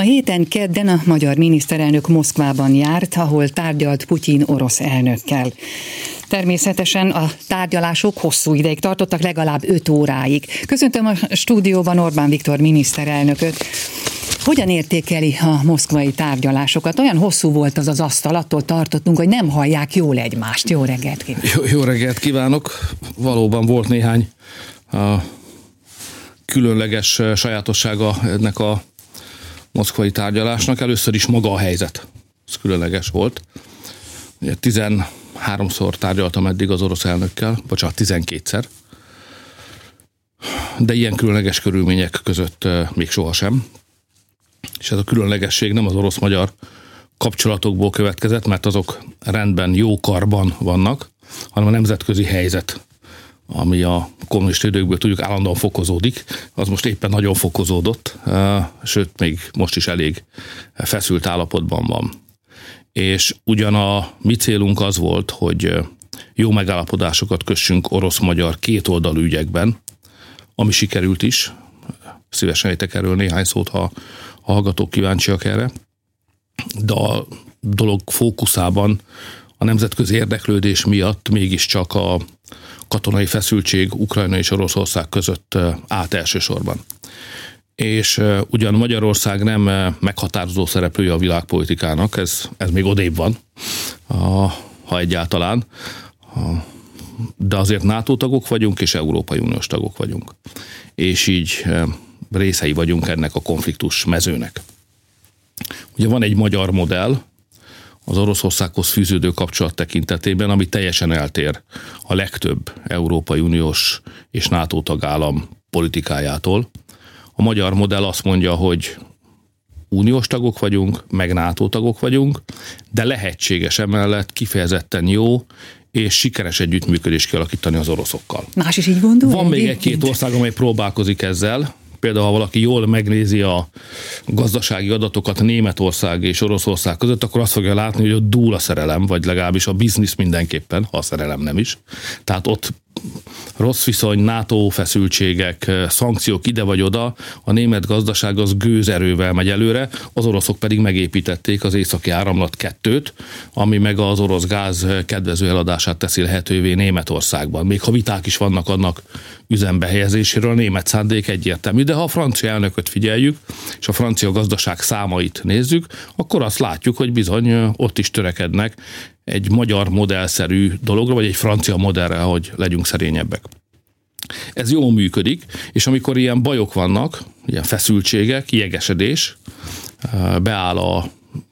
A héten kedden a magyar miniszterelnök Moszkvában járt, ahol tárgyalt Putyin orosz elnökkel. Természetesen a tárgyalások hosszú ideig tartottak, legalább 5 óráig. Köszöntöm a stúdióban Orbán Viktor miniszterelnököt. Hogyan értékeli a moszkvai tárgyalásokat? Olyan hosszú volt az az asztal, attól tartottunk, hogy nem hallják jól egymást. Jó reggelt kívánok! Jó, jó reggelt kívánok! Valóban volt néhány a különleges sajátossága ennek a moszkvai tárgyalásnak. Először is maga a helyzet. Ez különleges volt. Ugye 13-szor tárgyaltam eddig az orosz elnökkel, bocsánat, 12-szer. De ilyen különleges körülmények között még sohasem. És ez a különlegesség nem az orosz-magyar kapcsolatokból következett, mert azok rendben, jó karban vannak, hanem a nemzetközi helyzet ami a kommunista időkből tudjuk állandóan fokozódik, az most éppen nagyon fokozódott, sőt, még most is elég feszült állapotban van. És ugyan a mi célunk az volt, hogy jó megállapodásokat kössünk orosz-magyar kétoldalú ügyekben, ami sikerült is. Szívesen ejtek erről néhány szót, ha a hallgatók kíváncsiak erre. De a dolog fókuszában a nemzetközi érdeklődés miatt mégiscsak a katonai feszültség Ukrajna és Oroszország között állt elsősorban. És ugyan Magyarország nem meghatározó szereplője a világpolitikának, ez, ez még odébb van, ha egyáltalán, de azért NATO tagok vagyunk, és Európai Uniós tagok vagyunk. És így részei vagyunk ennek a konfliktus mezőnek. Ugye van egy magyar modell, az Oroszországhoz fűződő kapcsolat tekintetében, ami teljesen eltér a legtöbb Európai Uniós és NATO tagállam politikájától. A magyar modell azt mondja, hogy uniós tagok vagyunk, meg NATO tagok vagyunk, de lehetséges emellett kifejezetten jó és sikeres együttműködést kialakítani az oroszokkal. Más is így gondol? Van még egy-két ország, amely próbálkozik ezzel, Például, ha valaki jól megnézi a gazdasági adatokat Németország és Oroszország között, akkor azt fogja látni, hogy ott dúl a szerelem, vagy legalábbis a biznisz mindenképpen, ha a szerelem nem is. Tehát ott rossz viszony, NATO feszültségek, szankciók ide vagy oda, a német gazdaság az gőzerővel megy előre, az oroszok pedig megépítették az északi áramlat kettőt, ami meg az orosz gáz kedvező eladását teszi lehetővé Németországban. Még ha viták is vannak annak üzembe helyezéséről, a német szándék egyértelmű. De ha a francia elnököt figyeljük, és a francia gazdaság számait nézzük, akkor azt látjuk, hogy bizony ott is törekednek egy magyar modellszerű dologra, vagy egy francia modellre, hogy legyünk szerényebbek. Ez jól működik, és amikor ilyen bajok vannak, ilyen feszültségek, jegesedés, beáll a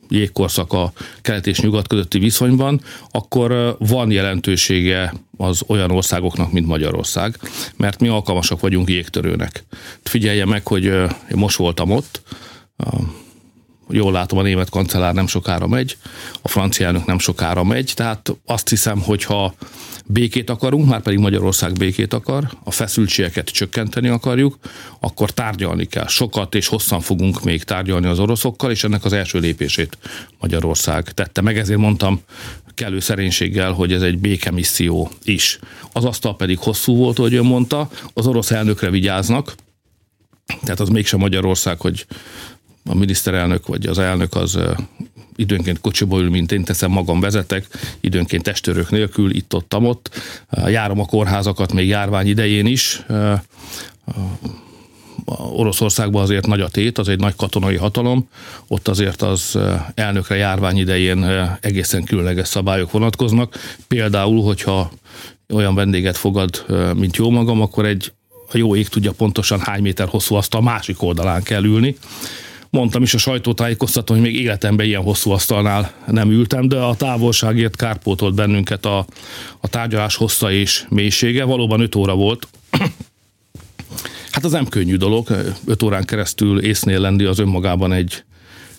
jégkorszak a kelet és nyugat közötti viszonyban, akkor van jelentősége az olyan országoknak, mint Magyarország, mert mi alkalmasak vagyunk jégtörőnek. Figyelje meg, hogy most voltam ott, jól látom, a német kancellár nem sokára megy, a francia elnök nem sokára megy, tehát azt hiszem, hogy ha békét akarunk, már pedig Magyarország békét akar, a feszültségeket csökkenteni akarjuk, akkor tárgyalni kell. Sokat és hosszan fogunk még tárgyalni az oroszokkal, és ennek az első lépését Magyarország tette meg. Ezért mondtam kellő szerénységgel, hogy ez egy békemisszió is. Az asztal pedig hosszú volt, hogy ön mondta, az orosz elnökre vigyáznak, tehát az mégsem Magyarország, hogy a miniszterelnök vagy az elnök az időnként kocsiba ül, mint én teszem, magam vezetek, időnként testőrök nélkül, itt-ott, ott. Járom a kórházakat még járvány idején is. Oroszországban azért nagy a tét, az egy nagy katonai hatalom, ott azért az elnökre járvány idején egészen különleges szabályok vonatkoznak. Például, hogyha olyan vendéget fogad, mint jó magam, akkor egy a jó ég tudja pontosan hány méter hosszú azt a másik oldalán kell ülni Mondtam is a sajtótájékoztatón, hogy még életemben ilyen hosszú asztalnál nem ültem, de a távolságért kárpótolt bennünket a, a tárgyalás hossza és mélysége. Valóban 5 óra volt. Hát az nem könnyű dolog, 5 órán keresztül észnél lenni az önmagában egy,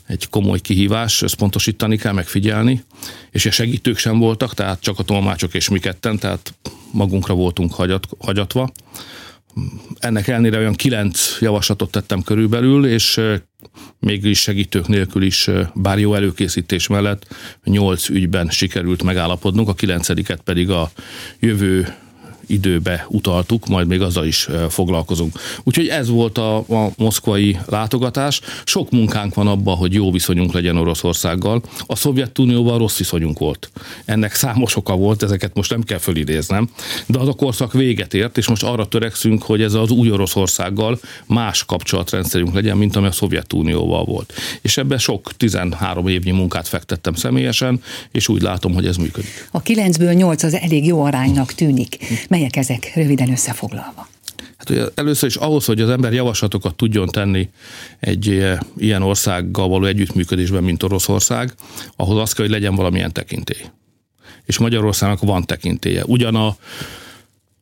egy komoly kihívás, pontosítani kell, megfigyelni, és a segítők sem voltak, tehát csak a tolmácsok és mi ketten, tehát magunkra voltunk hagyat, hagyatva. Ennek ellenére olyan kilenc javaslatot tettem körülbelül, és mégis segítők nélkül is, bár jó előkészítés mellett, nyolc ügyben sikerült megállapodnunk, a kilencediket pedig a jövő időbe utaltuk, majd még azzal is foglalkozunk. Úgyhogy ez volt a, a moszkvai látogatás. Sok munkánk van abban, hogy jó viszonyunk legyen Oroszországgal. A Szovjetunióval rossz viszonyunk volt. Ennek számos oka volt, ezeket most nem kell fölidéznem, de az a korszak véget ért, és most arra törekszünk, hogy ez az új Oroszországgal más kapcsolatrendszerünk legyen, mint ami a Szovjetunióval volt. És ebbe sok 13 évnyi munkát fektettem személyesen, és úgy látom, hogy ez működik. A 9-ből 8 az elég jó aránynak tűnik. Melyek ezek röviden összefoglalva? Hát ugye először is ahhoz, hogy az ember javaslatokat tudjon tenni egy eh, ilyen országgal való együttműködésben, mint Oroszország, ahhoz az kell, hogy legyen valamilyen tekintély. És Magyarországnak van tekintélye. Ugyan a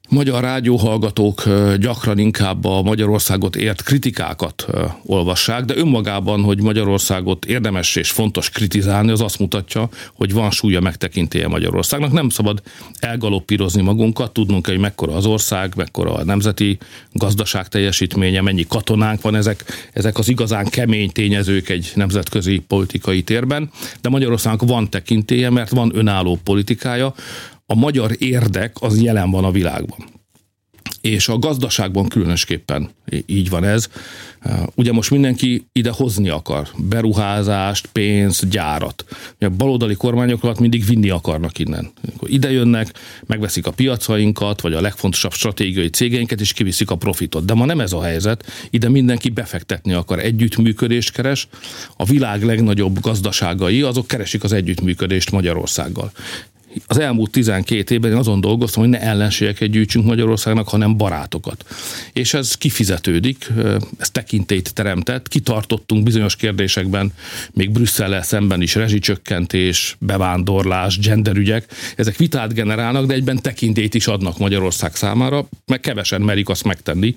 magyar rádióhallgatók gyakran inkább a Magyarországot ért kritikákat olvassák, de önmagában, hogy Magyarországot érdemes és fontos kritizálni, az azt mutatja, hogy van súlya megtekintélye Magyarországnak. Nem szabad elgaloppírozni magunkat, tudnunk kell, hogy mekkora az ország, mekkora a nemzeti gazdaság teljesítménye, mennyi katonánk van, ezek, ezek az igazán kemény tényezők egy nemzetközi politikai térben, de Magyarországnak van tekintélye, mert van önálló politikája, a magyar érdek az jelen van a világban. És a gazdaságban különösképpen így van ez. Ugye most mindenki ide hozni akar. Beruházást, pénzt, gyárat. A baloldali kormányok alatt mindig vinni akarnak innen. Ide jönnek, megveszik a piacainkat, vagy a legfontosabb stratégiai cégeinket, és kiviszik a profitot. De ma nem ez a helyzet. Ide mindenki befektetni akar, együttműködést keres. A világ legnagyobb gazdaságai, azok keresik az együttműködést Magyarországgal az elmúlt 12 évben én azon dolgoztam, hogy ne ellenségeket gyűjtsünk Magyarországnak, hanem barátokat. És ez kifizetődik, ez tekintélyt teremtett, kitartottunk bizonyos kérdésekben, még Brüsszellel szemben is rezsicsökkentés, bevándorlás, genderügyek, ezek vitát generálnak, de egyben tekintélyt is adnak Magyarország számára, meg kevesen merik azt megtenni,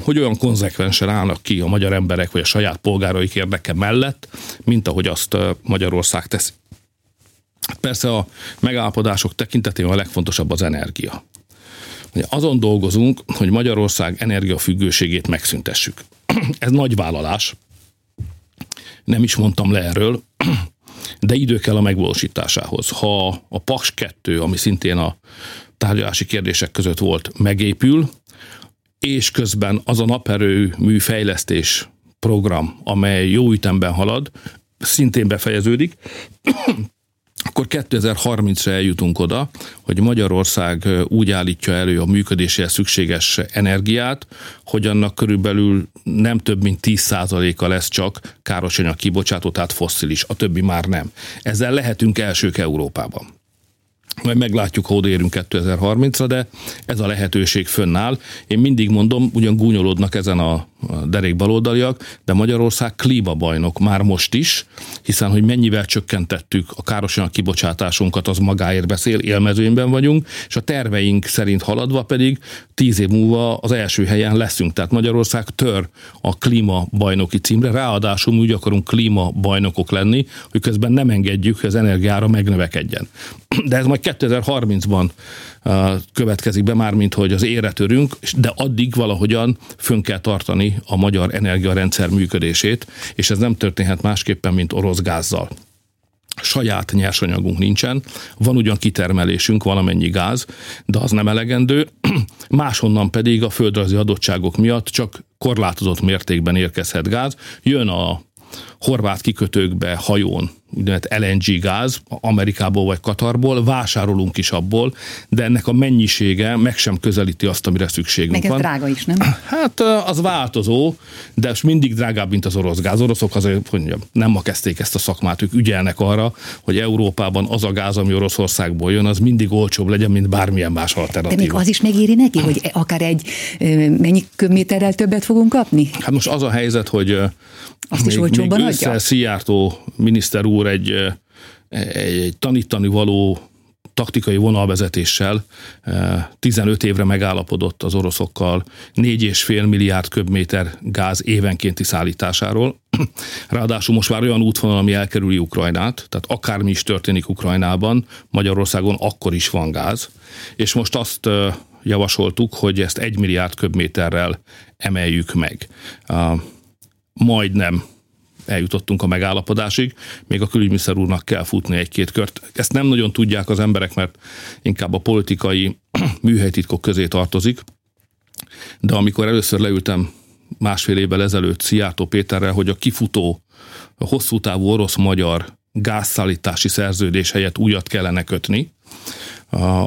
hogy olyan konzekvensen állnak ki a magyar emberek, vagy a saját polgáraik érdeke mellett, mint ahogy azt Magyarország teszi. Persze a megállapodások tekintetében a legfontosabb az energia. Azon dolgozunk, hogy Magyarország energiafüggőségét megszüntessük. Ez nagy vállalás, nem is mondtam le erről, de idő kell a megvalósításához. Ha a Paks 2, ami szintén a tárgyalási kérdések között volt, megépül, és közben az a naperő műfejlesztés program, amely jó ütemben halad, szintén befejeződik, akkor 2030-ra eljutunk oda, hogy Magyarország úgy állítja elő a működéséhez szükséges energiát, hogy annak körülbelül nem több mint 10%-a lesz csak károsanyag kibocsátó, tehát fosszilis, a többi már nem. Ezzel lehetünk elsők Európában majd meglátjuk, ha odaérünk 2030-ra, de ez a lehetőség fönnáll. Én mindig mondom, ugyan gúnyolódnak ezen a derék baloldaliak, de Magyarország klímabajnok már most is, hiszen hogy mennyivel csökkentettük a károsanyag kibocsátásunkat, az magáért beszél, élmezőnyben vagyunk, és a terveink szerint haladva pedig tíz év múlva az első helyen leszünk. Tehát Magyarország tör a klímabajnoki címre, ráadásul úgy akarunk klímabajnokok lenni, hogy közben nem engedjük, hogy az energiára megnövekedjen. De ez majd 2030-ban következik be, már mint hogy az ére törünk, de addig valahogyan fönn kell tartani a magyar energiarendszer működését, és ez nem történhet másképpen, mint orosz gázzal saját nyersanyagunk nincsen, van ugyan kitermelésünk, valamennyi gáz, de az nem elegendő, máshonnan pedig a földrajzi adottságok miatt csak korlátozott mértékben érkezhet gáz. Jön a horvát kikötőkbe hajón úgynevezett LNG gáz, Amerikából vagy Katarból, vásárolunk is abból, de ennek a mennyisége meg sem közelíti azt, amire szükségünk Meg ez van. drága is, nem? Hát az változó, de most mindig drágább, mint az orosz gáz. Oroszok azért, hogy mondjam, nem ma kezdték ezt a szakmát, ők ügyelnek arra, hogy Európában az a gáz, ami Oroszországból jön, az mindig olcsóbb legyen, mint bármilyen más alternatíva. De még az is megéri neki, hogy akár egy mennyi köbméterrel többet fogunk kapni? Hát most az a helyzet, hogy azt is olcsóbban még adja? Szijjártó miniszter úr egy, egy, egy tanítani való taktikai vonalvezetéssel 15 évre megállapodott az oroszokkal 4,5 milliárd köbméter gáz évenkénti szállításáról. Ráadásul most már olyan útvonal, ami elkerüli Ukrajnát, tehát akármi is történik Ukrajnában, Magyarországon akkor is van gáz, és most azt javasoltuk, hogy ezt 1 milliárd köbméterrel emeljük meg. Majdnem eljutottunk a megállapodásig, még a külügyminiszter úrnak kell futni egy-két kört. Ezt nem nagyon tudják az emberek, mert inkább a politikai műhelytitkok közé tartozik, de amikor először leültem másfél évvel ezelőtt Szijjártó Péterrel, hogy a kifutó, a hosszú távú orosz-magyar gázszállítási szerződés helyett újat kellene kötni,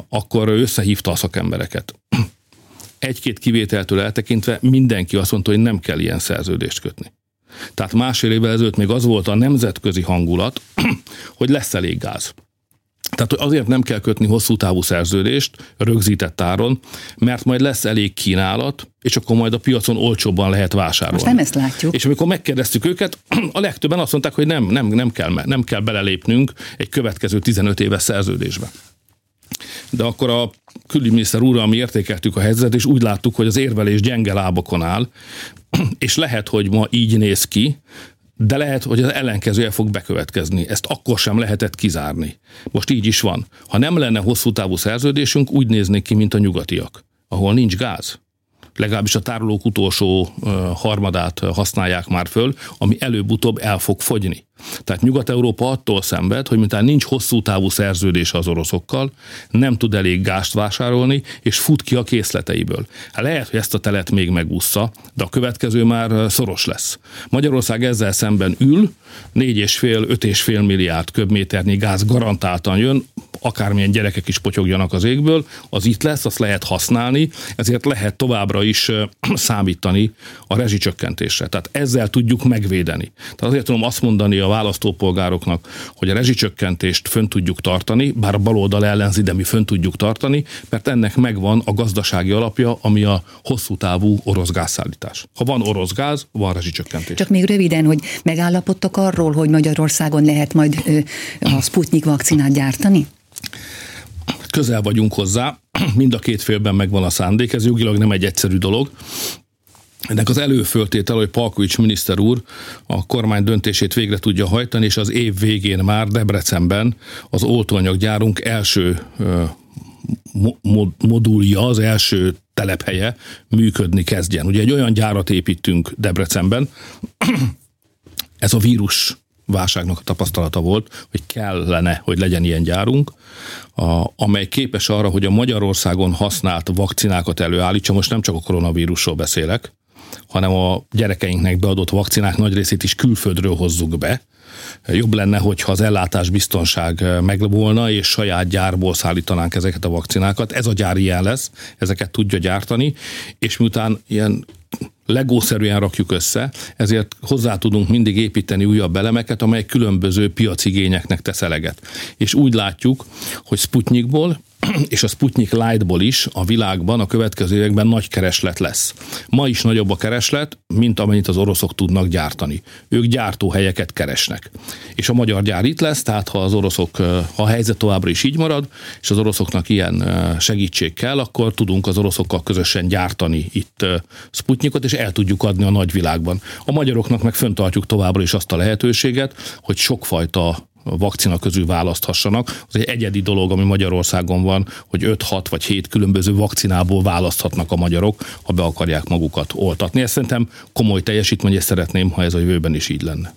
akkor összehívta a szakembereket. Egy-két kivételtől eltekintve mindenki azt mondta, hogy nem kell ilyen szerződést kötni. Tehát másfél évvel ezelőtt még az volt a nemzetközi hangulat, hogy lesz elég gáz. Tehát azért nem kell kötni hosszú távú szerződést rögzített áron, mert majd lesz elég kínálat, és akkor majd a piacon olcsóbban lehet vásárolni. Most nem ezt látjuk. És amikor megkérdeztük őket, a legtöbben azt mondták, hogy nem, nem, nem, kell, nem kell belelépnünk egy következő 15 éves szerződésbe. De akkor a külügyminiszter úrral mi értékeltük a helyzetet, és úgy láttuk, hogy az érvelés gyenge lábokon áll, és lehet, hogy ma így néz ki, de lehet, hogy az ellenkezője fog bekövetkezni. Ezt akkor sem lehetett kizárni. Most így is van. Ha nem lenne hosszú távú szerződésünk, úgy néznék ki, mint a nyugatiak, ahol nincs gáz legalábbis a tárolók utolsó harmadát használják már föl, ami előbb-utóbb el fog fogyni. Tehát Nyugat-Európa attól szenved, hogy mintán nincs hosszú távú szerződés az oroszokkal, nem tud elég gást vásárolni, és fut ki a készleteiből. Hát lehet, hogy ezt a telet még megúszza, de a következő már szoros lesz. Magyarország ezzel szemben ül, 4,5-5,5 milliárd köbméternyi gáz garantáltan jön, akármilyen gyerekek is potyogjanak az égből, az itt lesz, azt lehet használni, ezért lehet továbbra is számítani a rezsicsökkentésre. Tehát ezzel tudjuk megvédeni. Tehát azért tudom azt mondani a választópolgároknak, hogy a rezsicsökkentést fönn tudjuk tartani, bár a baloldal ellenzi, de mi fönn tudjuk tartani, mert ennek megvan a gazdasági alapja, ami a hosszú távú orosz gázszállítás. Ha van orosz gáz, van rezsicsökkentés. Csak még röviden, hogy megállapodtak arról, hogy Magyarországon lehet majd a Sputnik vakcinát gyártani? Közel vagyunk hozzá, mind a két félben megvan a szándék, ez jogilag nem egy egyszerű dolog, ennek az előföltétel, hogy Palkovics miniszter úr a kormány döntését végre tudja hajtani, és az év végén már Debrecenben az oltóanyaggyárunk első modulja, az első telephelye működni kezdjen. Ugye egy olyan gyárat építünk Debrecenben, ez a vírus válságnak a tapasztalata volt, hogy kellene, hogy legyen ilyen gyárunk, a, amely képes arra, hogy a Magyarországon használt vakcinákat előállítsa, most nem csak a koronavírusról beszélek, hanem a gyerekeinknek beadott vakcinák nagy részét is külföldről hozzuk be. Jobb lenne, hogyha az ellátás biztonság meg volna, és saját gyárból szállítanánk ezeket a vakcinákat. Ez a gyár ilyen lesz, ezeket tudja gyártani, és miután ilyen legószerűen rakjuk össze, ezért hozzá tudunk mindig építeni újabb elemeket, amely különböző piacigényeknek tesz eleget. És úgy látjuk, hogy Sputnikból és a Sputnik Lightból is a világban a következő években nagy kereslet lesz. Ma is nagyobb a kereslet, mint amennyit az oroszok tudnak gyártani. Ők gyártóhelyeket keresnek. És a magyar gyár itt lesz, tehát ha az oroszok, ha a helyzet továbbra is így marad, és az oroszoknak ilyen segítség kell, akkor tudunk az oroszokkal közösen gyártani itt Sputnikot, és el tudjuk adni a nagyvilágban. A magyaroknak meg föntartjuk továbbra is azt a lehetőséget, hogy sokfajta vakcina közül választhassanak. Az egy egyedi dolog, ami Magyarországon van, hogy 5-6 vagy 7 különböző vakcinából választhatnak a magyarok, ha be akarják magukat oltatni. Ezt szerintem komoly teljesítmény, és szeretném, ha ez a jövőben is így lenne.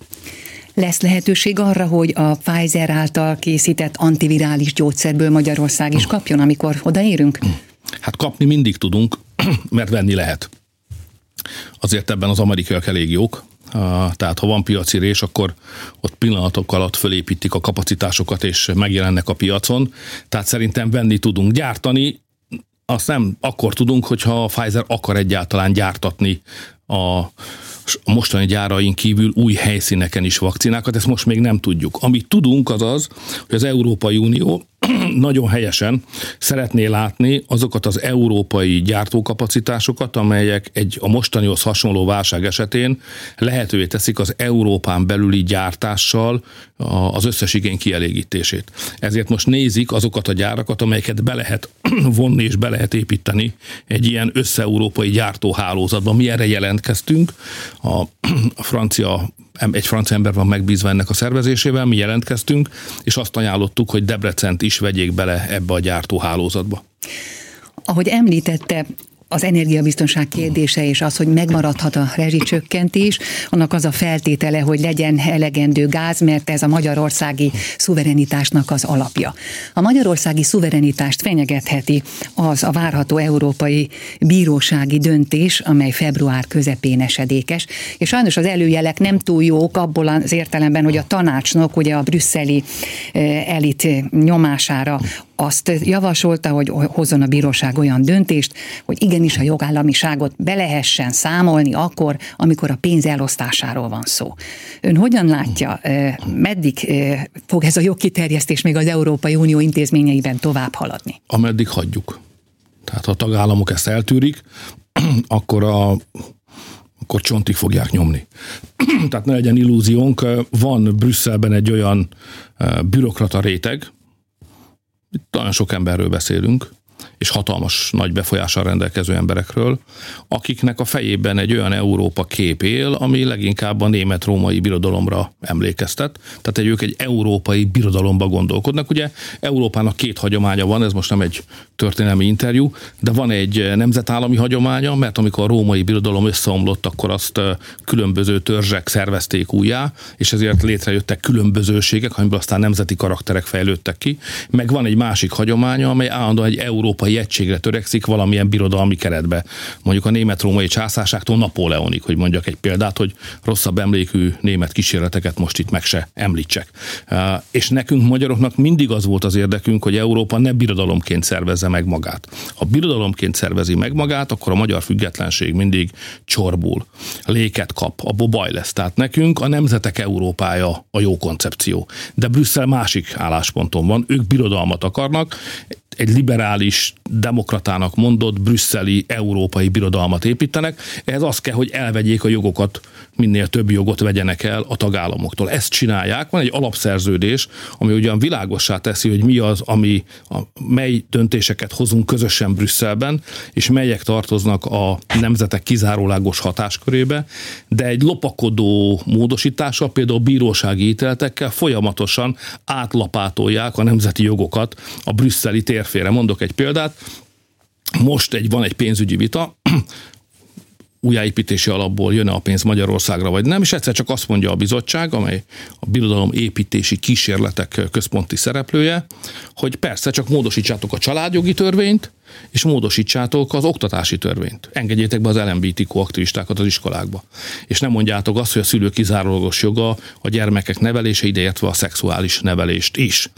Lesz lehetőség arra, hogy a Pfizer által készített antivirális gyógyszerből Magyarország is kapjon, amikor odaérünk? Hát kapni mindig tudunk, mert venni lehet. Azért ebben az amerikaiak elég jók, tehát ha van piaci rés, akkor ott pillanatok alatt fölépítik a kapacitásokat, és megjelennek a piacon. Tehát szerintem venni tudunk gyártani, azt nem akkor tudunk, hogyha a Pfizer akar egyáltalán gyártatni a mostani gyáraink kívül új helyszíneken is vakcinákat, ezt most még nem tudjuk. Amit tudunk az az, hogy az Európai Unió nagyon helyesen szeretné látni azokat az európai gyártókapacitásokat, amelyek egy a mostanihoz hasonló válság esetén lehetővé teszik az Európán belüli gyártással az összes igény kielégítését. Ezért most nézik azokat a gyárakat, amelyeket be lehet vonni és be lehet építeni egy ilyen összeurópai gyártóhálózatban. Mi erre jelentkeztünk, a, a francia egy francia ember van megbízva ennek a szervezésével, mi jelentkeztünk, és azt ajánlottuk, hogy Debrecent is vegyék bele ebbe a gyártóhálózatba. Ahogy említette, az energiabiztonság kérdése és az, hogy megmaradhat a rezsicsökkentés, annak az a feltétele, hogy legyen elegendő gáz, mert ez a magyarországi szuverenitásnak az alapja. A magyarországi szuverenitást fenyegetheti az a várható európai bírósági döntés, amely február közepén esedékes, és sajnos az előjelek nem túl jók abból az értelemben, hogy a tanácsnak ugye a brüsszeli eh, elit nyomására azt javasolta, hogy hozzon a bíróság olyan döntést, hogy igenis a jogállamiságot be lehessen számolni akkor, amikor a pénz elosztásáról van szó. Ön hogyan látja, meddig fog ez a jogkiterjesztés még az Európai Unió intézményeiben tovább haladni? Ameddig hagyjuk. Tehát ha a tagállamok ezt eltűrik, akkor a akkor csontig fogják nyomni. Tehát ne legyen illúziónk, van Brüsszelben egy olyan bürokrata réteg, nagyon sok emberről beszélünk, és hatalmas nagy befolyással rendelkező emberekről, akiknek a fejében egy olyan Európa kép él, ami leginkább a német-római birodalomra emlékeztet. Tehát egy, ők egy európai birodalomba gondolkodnak. Ugye Európának két hagyománya van, ez most nem egy történelmi interjú, de van egy nemzetállami hagyománya, mert amikor a római birodalom összeomlott, akkor azt különböző törzsek szervezték újjá, és ezért létrejöttek különbözőségek, amiből aztán nemzeti karakterek fejlődtek ki. Meg van egy másik hagyománya, amely állandóan egy európai európai egységre törekszik valamilyen birodalmi keretbe. Mondjuk a német-római császárságtól Napóleonig, hogy mondjak egy példát, hogy rosszabb emlékű német kísérleteket most itt meg se említsek. És nekünk magyaroknak mindig az volt az érdekünk, hogy Európa ne birodalomként szervezze meg magát. Ha birodalomként szervezi meg magát, akkor a magyar függetlenség mindig csorbul, léket kap, a baj lesz. Tehát nekünk a nemzetek Európája a jó koncepció. De Brüsszel másik állásponton van, ők birodalmat akarnak, egy liberális demokratának mondott brüsszeli európai birodalmat építenek. Ez az kell, hogy elvegyék a jogokat, minél több jogot vegyenek el a tagállamoktól. Ezt csinálják. Van egy alapszerződés, ami ugyan világossá teszi, hogy mi az, ami a, mely döntéseket hozunk közösen Brüsszelben, és melyek tartoznak a nemzetek kizárólagos hatáskörébe, de egy lopakodó módosítása, például bírósági ítéletekkel folyamatosan átlapátolják a nemzeti jogokat a brüsszeli térfére. Mondok egy példát, most egy, van egy pénzügyi vita, újjáépítési alapból jön a pénz Magyarországra, vagy nem, és egyszer csak azt mondja a bizottság, amely a birodalom építési kísérletek központi szereplője, hogy persze csak módosítsátok a családjogi törvényt, és módosítsátok az oktatási törvényt. Engedjétek be az LMBTQ aktivistákat az iskolákba. És nem mondjátok azt, hogy a szülő kizárólagos joga a gyermekek nevelése, ideértve a szexuális nevelést is.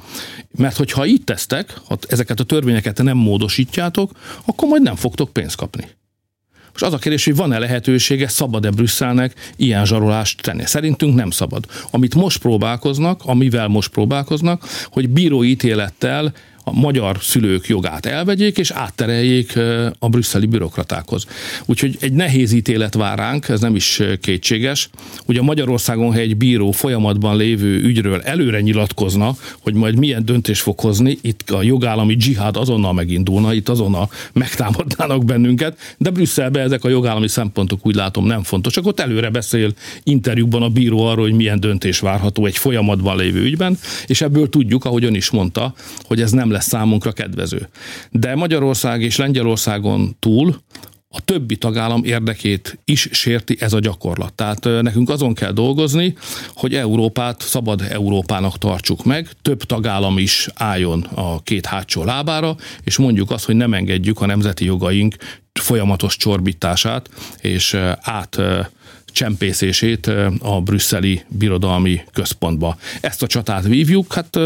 Mert hogyha így tesztek, ha ezeket a törvényeket nem módosítjátok, akkor majd nem fogtok pénzt kapni. Most az a kérdés, hogy van-e lehetősége, szabad-e Brüsszelnek ilyen zsarolást tenni? Szerintünk nem szabad. Amit most próbálkoznak, amivel most próbálkoznak, hogy bírói ítélettel a magyar szülők jogát elvegyék, és áttereljék a brüsszeli bürokratákhoz. Úgyhogy egy nehéz ítélet vár ránk, ez nem is kétséges. Ugye Magyarországon, ha egy bíró folyamatban lévő ügyről előre nyilatkozna, hogy majd milyen döntés fog hozni, itt a jogállami dzsihád azonnal megindulna, itt azonnal megtámadnának bennünket, de Brüsszelben ezek a jogállami szempontok úgy látom nem fontos. Csak ott előre beszél interjúban a bíró arról, hogy milyen döntés várható egy folyamatban lévő ügyben, és ebből tudjuk, ahogy ön is mondta, hogy ez nem lesz számunkra kedvező. De Magyarország és Lengyelországon túl a többi tagállam érdekét is sérti ez a gyakorlat. Tehát nekünk azon kell dolgozni, hogy Európát szabad Európának tartsuk meg, több tagállam is álljon a két hátsó lábára, és mondjuk azt, hogy nem engedjük a nemzeti jogaink folyamatos csorbítását, és át csempészését a brüsszeli birodalmi központba. Ezt a csatát vívjuk, hát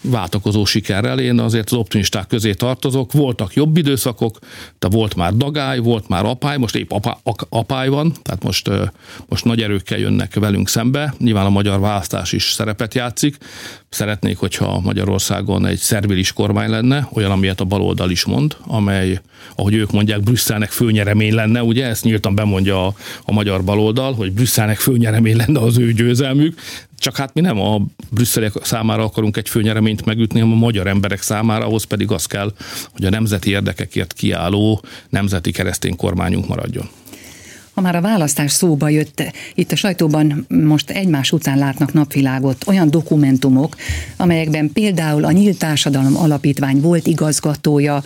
váltakozó sikerrel, én azért az optimisták közé tartozok, voltak jobb időszakok, de volt már dagály, volt már apály, most épp apá, apály van, tehát most, most nagy erőkkel jönnek velünk szembe, nyilván a magyar választás is szerepet játszik, szeretnék, hogyha Magyarországon egy szervilis kormány lenne, olyan, amilyet a baloldal is mond, amely, ahogy ők mondják, Brüsszelnek főnyeremény lenne, ugye, ezt nyíltan bemondja a, a magyar baloldal, hogy Brüsszelnek főnyeremény lenne az ő győzelmük, csak hát mi nem a brüsszeliek számára akarunk egy főnyereményt megütni, hanem a magyar emberek számára, ahhoz pedig az kell, hogy a nemzeti érdekekért kiálló nemzeti keresztény kormányunk maradjon. Ha már a választás szóba jött, itt a sajtóban most egymás után látnak napvilágot. Olyan dokumentumok, amelyekben például a Nyílt Társadalom Alapítvány volt igazgatója,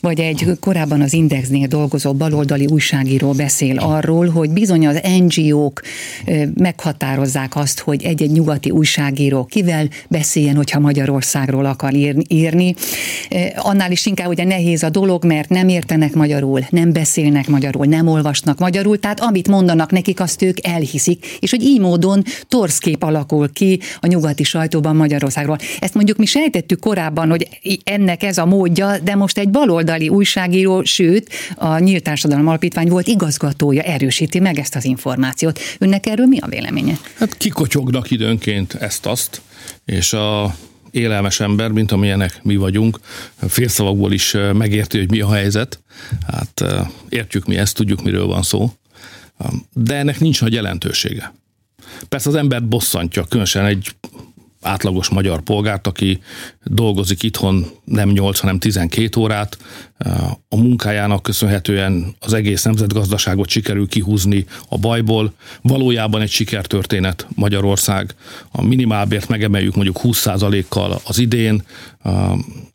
vagy egy korábban az Indexnél dolgozó baloldali újságíró beszél arról, hogy bizony az NGO-k meghatározzák azt, hogy egy-egy nyugati újságíró kivel beszéljen, hogyha Magyarországról akar írni. Annál is inkább ugye nehéz a dolog, mert nem értenek magyarul, nem beszélnek magyarul, nem olvasnak magyarul, tehát amit mondanak nekik, azt ők elhiszik, és hogy így módon torszkép alakul ki a nyugati sajtóban Magyarországról. Ezt mondjuk mi sejtettük korábban, hogy ennek ez a módja, de most egy baloldali újságíró, sőt, a Nyílt Társadalom Alapítvány volt igazgatója, erősíti meg ezt az információt. Önnek erről mi a véleménye? Hát kikocsognak időnként ezt-azt, és a élelmes ember, mint amilyenek mi vagyunk, félszavakból is megérti, hogy mi a helyzet. Hát értjük mi ezt, tudjuk, miről van szó. De ennek nincs nagy jelentősége. Persze az embert bosszantja, különösen egy átlagos magyar polgárt, aki dolgozik itthon nem 8, hanem 12 órát. A munkájának köszönhetően az egész nemzetgazdaságot sikerül kihúzni a bajból. Valójában egy sikertörténet Magyarország. A minimálbért megemeljük mondjuk 20%-kal az idén,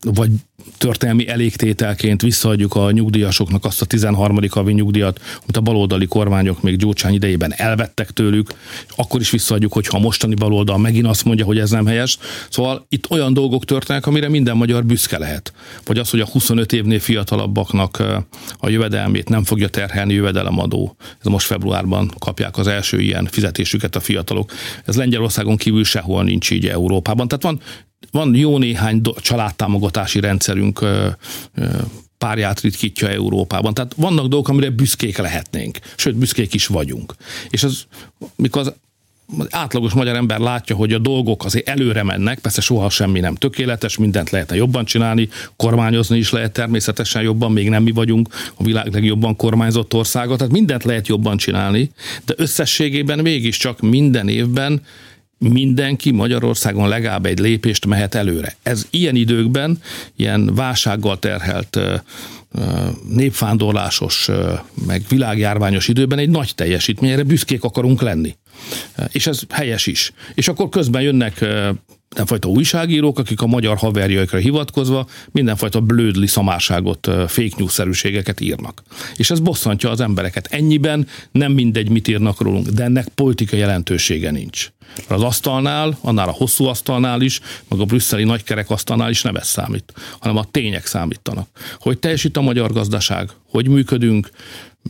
vagy történelmi elégtételként visszaadjuk a nyugdíjasoknak azt a 13. havi nyugdíjat, amit a baloldali kormányok még Gyurcsány idejében elvettek tőlük, akkor is visszaadjuk, hogyha a mostani baloldal megint azt mondja, hogy ez nem helyes. Szóval itt olyan dolgok történnek, amire minden magyar büszke lehet. Vagy az, hogy a 25 évnél fiatalabbaknak a jövedelmét nem fogja terhelni jövedelemadó. Ez most februárban kapják az első ilyen fizetésüket a fiatalok. Ez Lengyelországon kívül sehol nincs így Európában. Tehát van van jó néhány családtámogatási rendszerünk, párját ritkítja Európában. Tehát vannak dolgok, amire büszkék lehetnénk, sőt, büszkék is vagyunk. És az, mikor az átlagos magyar ember látja, hogy a dolgok azért előre mennek, persze soha semmi nem tökéletes, mindent lehetne jobban csinálni, kormányozni is lehet természetesen jobban, még nem mi vagyunk a világ legjobban kormányzott országa, tehát mindent lehet jobban csinálni, de összességében mégiscsak minden évben mindenki Magyarországon legalább egy lépést mehet előre. Ez ilyen időkben, ilyen válsággal terhelt népvándorlásos, meg világjárványos időben egy nagy teljesítmény, erre büszkék akarunk lenni. És ez helyes is. És akkor közben jönnek mindenfajta újságírók, akik a magyar haverjaikra hivatkozva mindenfajta blödli szamárságot, fake news-szerűségeket írnak. És ez bosszantja az embereket. Ennyiben nem mindegy, mit írnak rólunk, de ennek politikai jelentősége nincs. Az asztalnál, annál a hosszú asztalnál is, meg a brüsszeli nagykerek asztalnál is nem ez számít, hanem a tények számítanak. Hogy teljesít a magyar gazdaság, hogy működünk,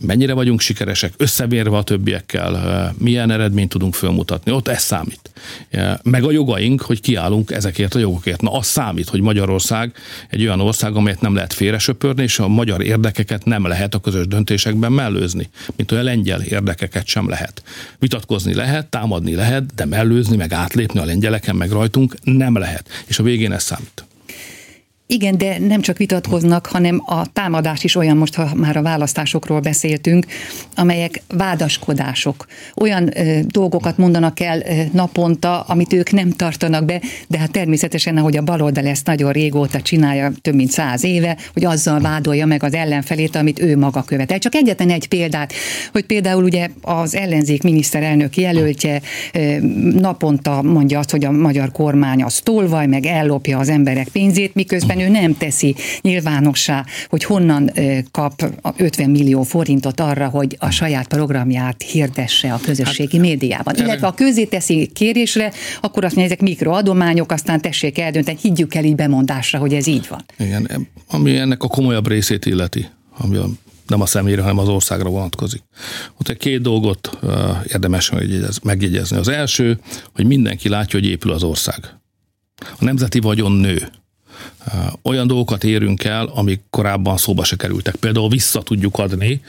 mennyire vagyunk sikeresek, összemérve a többiekkel, milyen eredményt tudunk fölmutatni, ott ez számít. Meg a jogaink, hogy kiállunk ezekért a jogokért. Na, az számít, hogy Magyarország egy olyan ország, amelyet nem lehet félresöpörni, és a magyar érdekeket nem lehet a közös döntésekben mellőzni, mint olyan lengyel érdekeket sem lehet. Vitatkozni lehet, támadni lehet, de mellőzni, meg átlépni a lengyeleken, meg rajtunk nem lehet. És a végén ez számít. Igen, de nem csak vitatkoznak, hanem a támadás is olyan, most ha már a választásokról beszéltünk, amelyek vádaskodások. Olyan ö, dolgokat mondanak el ö, naponta, amit ők nem tartanak be, de hát természetesen, ahogy a baloldal ezt nagyon régóta csinálja, több mint száz éve, hogy azzal vádolja meg az ellenfelét, amit ő maga követel. Csak egyetlen egy példát, hogy például ugye az ellenzék miniszterelnök jelöltje ö, naponta mondja azt, hogy a magyar kormány az tolvaj, meg ellopja az emberek pénzét, miközben hiszen ő nem teszi nyilvánossá, hogy honnan kap 50 millió forintot arra, hogy a saját programját hirdesse a közösségi hát, médiában. Illetve a közé teszi kérésre, akkor azt mondja, ezek mikroadományok, aztán tessék eldönteni, higgyük el így bemondásra, hogy ez így van. Igen, ami ennek a komolyabb részét illeti, ami a nem a személyre, hanem az országra vonatkozik. Ott egy két dolgot érdemes megjegyezni. Az első, hogy mindenki látja, hogy épül az ország. A nemzeti vagyon nő olyan dolgokat érünk el, amik korábban szóba se kerültek. Például vissza tudjuk adni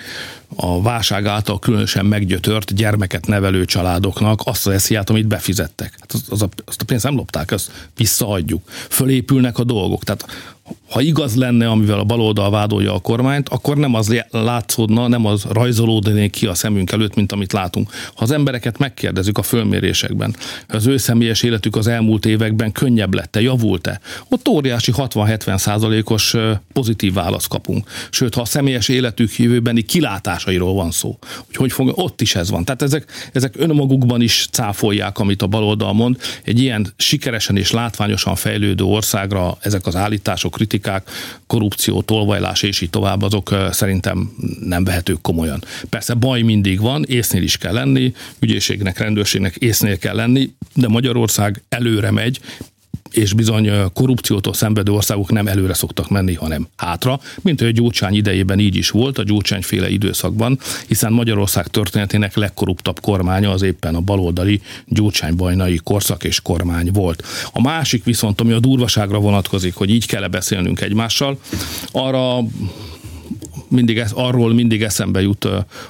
a válság által különösen meggyötört gyermeket nevelő családoknak azt az esziát, amit befizettek. Hát az, az a, azt a pénzt nem lopták, azt visszaadjuk. Fölépülnek a dolgok. Tehát ha igaz lenne, amivel a baloldal vádolja a kormányt, akkor nem az látszódna, nem az rajzolódnék ki a szemünk előtt, mint amit látunk. Ha az embereket megkérdezzük a fölmérésekben, az ő személyes életük az elmúlt években könnyebb lett-e, javult-e, ott óriási 60-70 százalékos pozitív választ kapunk. Sőt, ha a személyes életük jövőbeni kilátásairól van szó, hogy hogy fog, ott is ez van. Tehát ezek, ezek önmagukban is cáfolják, amit a baloldal mond. Egy ilyen sikeresen és látványosan fejlődő országra ezek az állítások, kritikák, korrupció, tolvajlás és így tovább, azok szerintem nem vehetők komolyan. Persze baj mindig van, észnél is kell lenni, ügyészségnek, rendőrségnek észnél kell lenni, de Magyarország előre megy, és bizony korrupciótól szenvedő országok nem előre szoktak menni, hanem hátra, mint hogy a Gyurcsány idejében így is volt, a Gyurcsány féle időszakban, hiszen Magyarország történetének legkorruptabb kormánya az éppen a baloldali Gyurcsány-bajnai korszak és kormány volt. A másik viszont, ami a durvaságra vonatkozik, hogy így kell beszélnünk egymással, arra mindig ez, arról mindig eszembe jut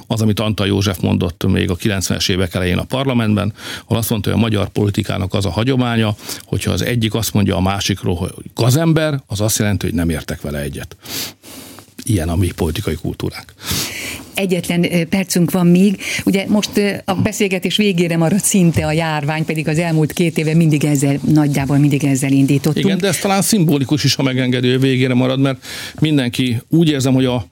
az, amit Antal József mondott még a 90-es évek elején a parlamentben, ahol azt mondta, hogy a magyar politikának az a hagyománya, hogyha az egyik azt mondja a másikról, hogy gazember, az azt jelenti, hogy nem értek vele egyet. Ilyen a mi politikai kultúrák egyetlen percünk van még. Ugye most a beszélgetés végére maradt szinte a járvány, pedig az elmúlt két éve mindig ezzel, nagyjából mindig ezzel indítottunk. Igen, de ez talán szimbolikus is, ha megengedő, végére marad, mert mindenki úgy érzem, hogy a,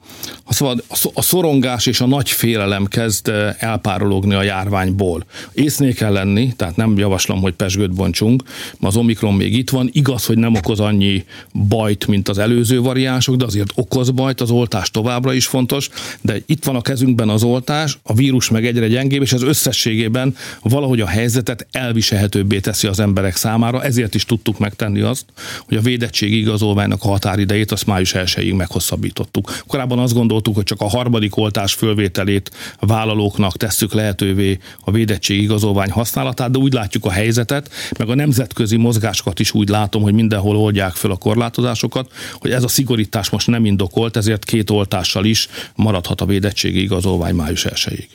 a, szabad, a szorongás és a nagy félelem kezd elpárologni a járványból. Észnél kell lenni, tehát nem javaslom, hogy pesgőt bontsunk, ma az Omikron még itt van. Igaz, hogy nem okoz annyi bajt, mint az előző variánsok, de azért okoz bajt, az oltás továbbra is fontos, de itt van a kezünkben az oltás, a vírus meg egyre gyengébb, és ez összességében valahogy a helyzetet elviselhetőbbé teszi az emberek számára, ezért is tudtuk megtenni azt, hogy a védettség igazolványnak a határidejét azt május 1 meghosszabbítottuk. Korábban azt gondoltuk, hogy csak a harmadik oltás fölvételét vállalóknak tesszük lehetővé a védettség igazolvány használatát, de úgy látjuk a helyzetet, meg a nemzetközi mozgásokat is úgy látom, hogy mindenhol oldják föl a korlátozásokat, hogy ez a szigorítás most nem indokolt, ezért két oltással is maradhat a védettség igazolvány május 1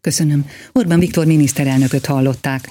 Köszönöm. Orbán Viktor miniszterelnököt hallották.